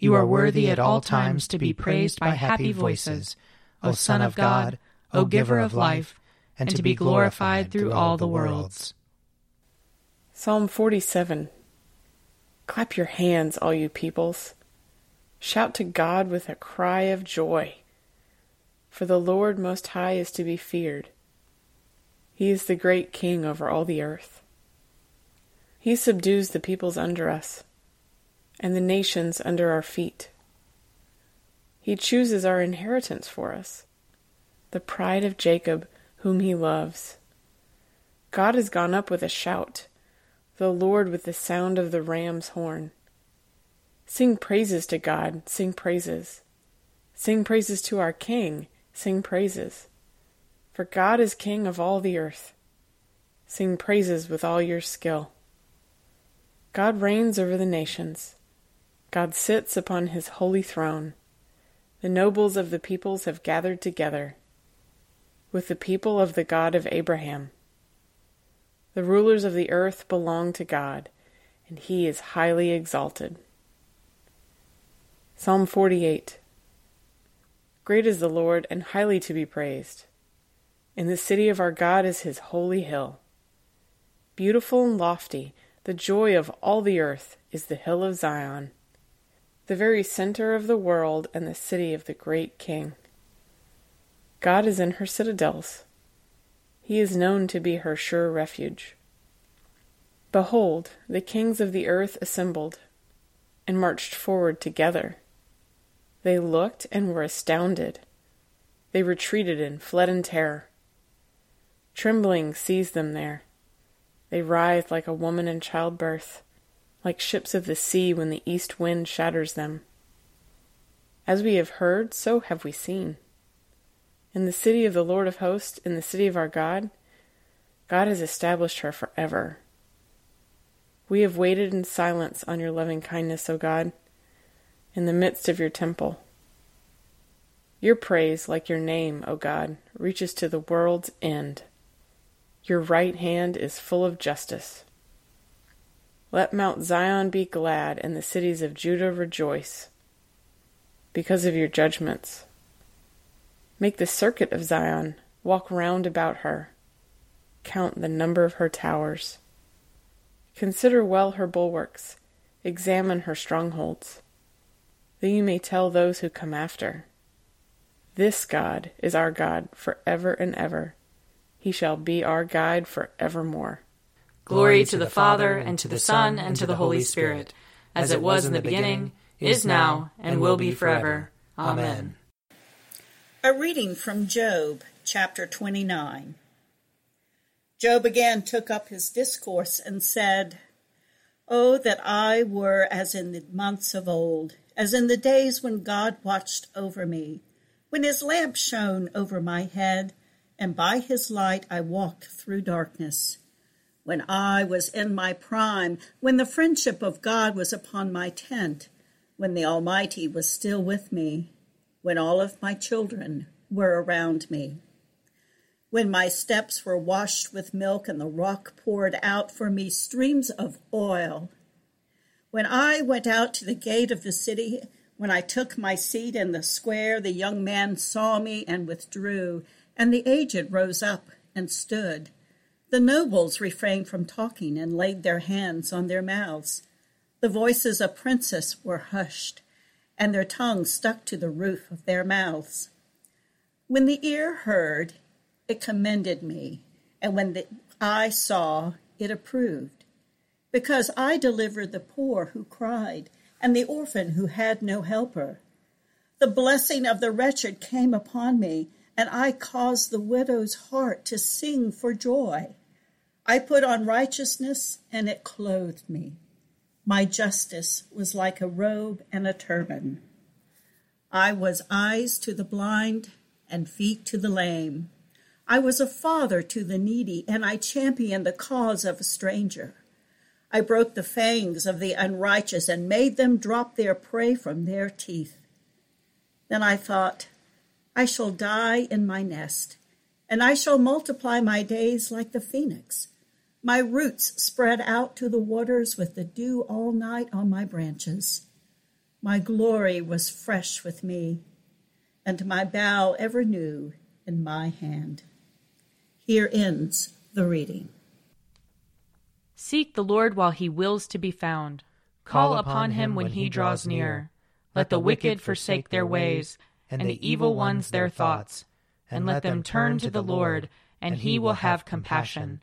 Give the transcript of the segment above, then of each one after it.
you are worthy at all times to be praised by happy voices, O Son of God, O Giver of life, and to be glorified through all the worlds. Psalm 47 Clap your hands, all you peoples. Shout to God with a cry of joy. For the Lord Most High is to be feared. He is the great King over all the earth. He subdues the peoples under us and the nations under our feet. He chooses our inheritance for us, the pride of Jacob, whom he loves. God has gone up with a shout, the Lord with the sound of the ram's horn. Sing praises to God, sing praises. Sing praises to our King, sing praises. For God is King of all the earth. Sing praises with all your skill. God reigns over the nations. God sits upon his holy throne. The nobles of the peoples have gathered together with the people of the God of Abraham. The rulers of the earth belong to God, and he is highly exalted. Psalm 48 Great is the Lord, and highly to be praised. In the city of our God is his holy hill. Beautiful and lofty, the joy of all the earth is the hill of Zion the very center of the world and the city of the great King. God is in her citadels. He is known to be her sure refuge. Behold, the kings of the earth assembled and marched forward together. They looked and were astounded. They retreated and fled in terror. Trembling seized them there. They writhed like a woman in childbirth like ships of the sea when the east wind shatters them. As we have heard, so have we seen. In the city of the Lord of hosts, in the city of our God, God has established her forever. We have waited in silence on your loving kindness, O God, in the midst of your temple. Your praise, like your name, O God, reaches to the world's end. Your right hand is full of justice. Let Mount Zion be glad and the cities of Judah rejoice because of your judgments. Make the circuit of Zion, walk round about her, count the number of her towers. Consider well her bulwarks, examine her strongholds, that you may tell those who come after. This God is our God for ever and ever. He shall be our guide for evermore. Glory to the Father, and to the Son, and to the Holy Spirit, as it was in the beginning, is now, and will be forever. Amen. A reading from Job, chapter 29. Job again took up his discourse and said, Oh, that I were as in the months of old, as in the days when God watched over me, when his lamp shone over my head, and by his light I walked through darkness when I was in my prime, when the friendship of God was upon my tent, when the Almighty was still with me, when all of my children were around me, when my steps were washed with milk and the rock poured out for me streams of oil, when I went out to the gate of the city, when I took my seat in the square, the young man saw me and withdrew, and the aged rose up and stood. The nobles refrained from talking and laid their hands on their mouths. The voices of princes were hushed, and their tongues stuck to the roof of their mouths. When the ear heard, it commended me, and when the eye saw, it approved. Because I delivered the poor who cried, and the orphan who had no helper. The blessing of the wretched came upon me, and I caused the widow's heart to sing for joy. I put on righteousness, and it clothed me. My justice was like a robe and a turban. I was eyes to the blind and feet to the lame. I was a father to the needy, and I championed the cause of a stranger. I broke the fangs of the unrighteous and made them drop their prey from their teeth. Then I thought, I shall die in my nest, and I shall multiply my days like the phoenix. My roots spread out to the waters with the dew all night on my branches. My glory was fresh with me, and my bough ever new in my hand. Here ends the reading. Seek the Lord while he wills to be found. Call upon him when he draws near. Let the wicked forsake their ways, and the evil ones their thoughts. And let them turn to the Lord, and he will have compassion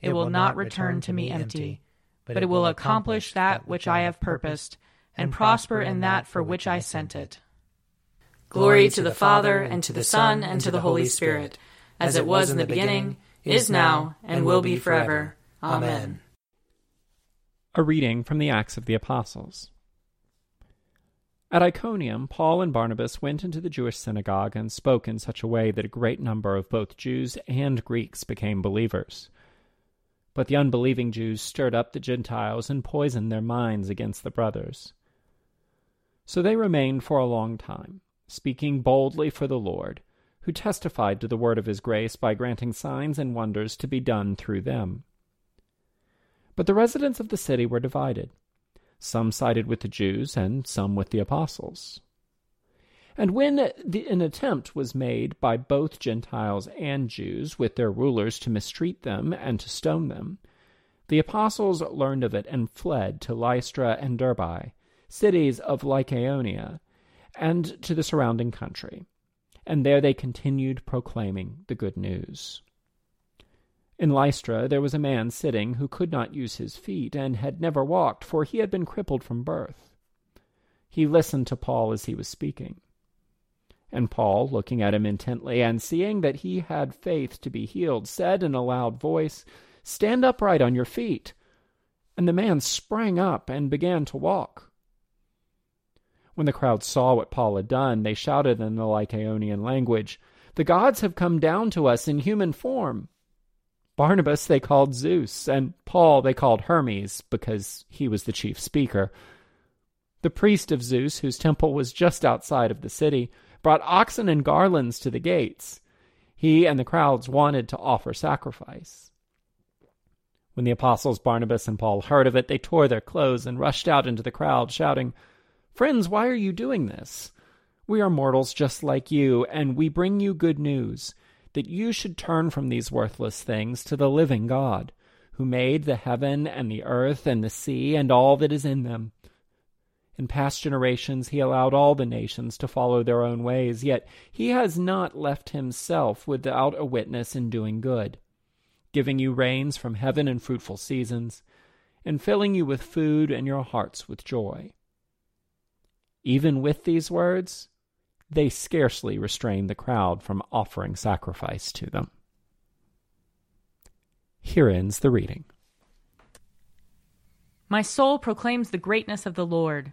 It will not return to me empty, but it will accomplish that which I have purposed, and prosper in that for which I sent it. Glory to the Father, and to the Son, and to the Holy Spirit, as it was in the beginning, is now, and will be forever. Amen. A reading from the Acts of the Apostles. At Iconium, Paul and Barnabas went into the Jewish synagogue and spoke in such a way that a great number of both Jews and Greeks became believers. But the unbelieving Jews stirred up the Gentiles and poisoned their minds against the brothers. So they remained for a long time, speaking boldly for the Lord, who testified to the word of his grace by granting signs and wonders to be done through them. But the residents of the city were divided. Some sided with the Jews, and some with the apostles. And when the, an attempt was made by both Gentiles and Jews with their rulers to mistreat them and to stone them, the apostles learned of it and fled to Lystra and Derbe, cities of Lycaonia, and to the surrounding country. And there they continued proclaiming the good news. In Lystra there was a man sitting who could not use his feet and had never walked, for he had been crippled from birth. He listened to Paul as he was speaking. And Paul, looking at him intently, and seeing that he had faith to be healed, said in a loud voice, Stand upright on your feet. And the man sprang up and began to walk. When the crowd saw what Paul had done, they shouted in the Lycaonian language, The gods have come down to us in human form. Barnabas they called Zeus, and Paul they called Hermes, because he was the chief speaker. The priest of Zeus, whose temple was just outside of the city, brought oxen and garlands to the gates. He and the crowds wanted to offer sacrifice. When the apostles Barnabas and Paul heard of it, they tore their clothes and rushed out into the crowd, shouting, Friends, why are you doing this? We are mortals just like you, and we bring you good news that you should turn from these worthless things to the living God, who made the heaven and the earth and the sea and all that is in them in past generations, he allowed all the nations to follow their own ways, yet he has not left himself without a witness in doing good, giving you rains from heaven and fruitful seasons, and filling you with food and your hearts with joy. Even with these words, they scarcely restrained the crowd from offering sacrifice to them. Here ends the reading. My soul proclaims the greatness of the Lord.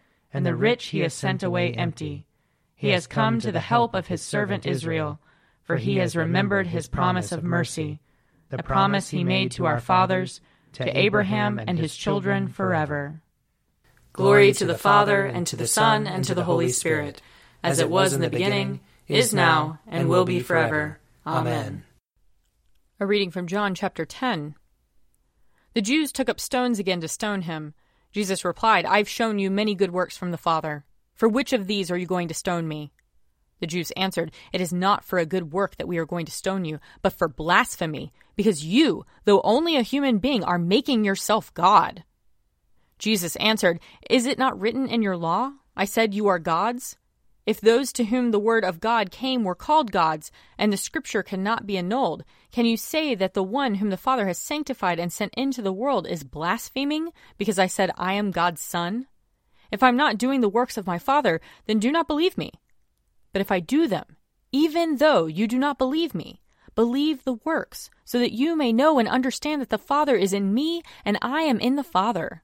and the rich he has sent away empty. He has come to the help of his servant Israel, for he has remembered his promise of mercy, the promise he made to our fathers, to Abraham and his children forever. Glory to the Father, and to the Son, and to the Holy Spirit, as it was in the beginning, is now, and will be forever. Amen. A reading from John chapter 10. The Jews took up stones again to stone him. Jesus replied, I've shown you many good works from the Father. For which of these are you going to stone me? The Jews answered, It is not for a good work that we are going to stone you, but for blasphemy, because you, though only a human being, are making yourself God. Jesus answered, Is it not written in your law? I said you are gods? If those to whom the word of God came were called gods, and the scripture cannot be annulled, can you say that the one whom the Father has sanctified and sent into the world is blaspheming because I said I am God's Son? If I'm not doing the works of my Father, then do not believe me. But if I do them, even though you do not believe me, believe the works, so that you may know and understand that the Father is in me and I am in the Father.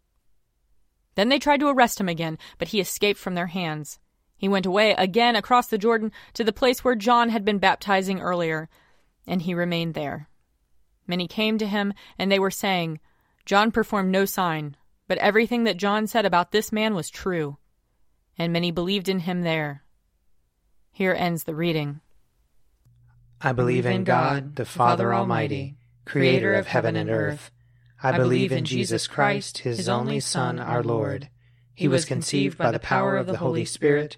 Then they tried to arrest him again, but he escaped from their hands. He went away again across the Jordan to the place where John had been baptizing earlier, and he remained there. Many came to him, and they were saying, John performed no sign, but everything that John said about this man was true. And many believed in him there. Here ends the reading. I believe in God, the Father Almighty, creator of heaven and earth. I believe in Jesus Christ, his only Son, our Lord. He was conceived by the power of the Holy Spirit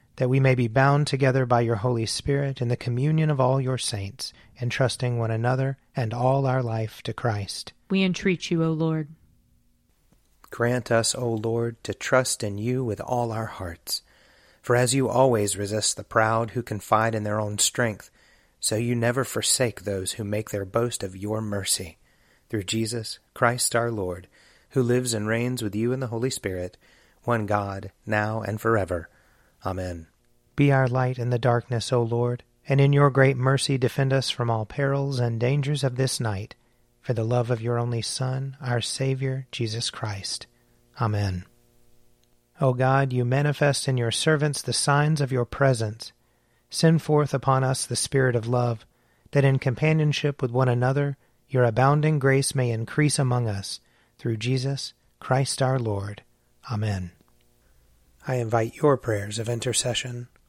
that we may be bound together by your Holy Spirit in the communion of all your saints, entrusting one another and all our life to Christ. We entreat you, O Lord. Grant us, O Lord, to trust in you with all our hearts. For as you always resist the proud who confide in their own strength, so you never forsake those who make their boast of your mercy. Through Jesus Christ our Lord, who lives and reigns with you in the Holy Spirit, one God, now and forever. Amen. Be our light in the darkness, O Lord, and in your great mercy defend us from all perils and dangers of this night, for the love of your only Son, our Saviour, Jesus Christ. Amen. O God, you manifest in your servants the signs of your presence. Send forth upon us the Spirit of love, that in companionship with one another your abounding grace may increase among us, through Jesus Christ our Lord. Amen. I invite your prayers of intercession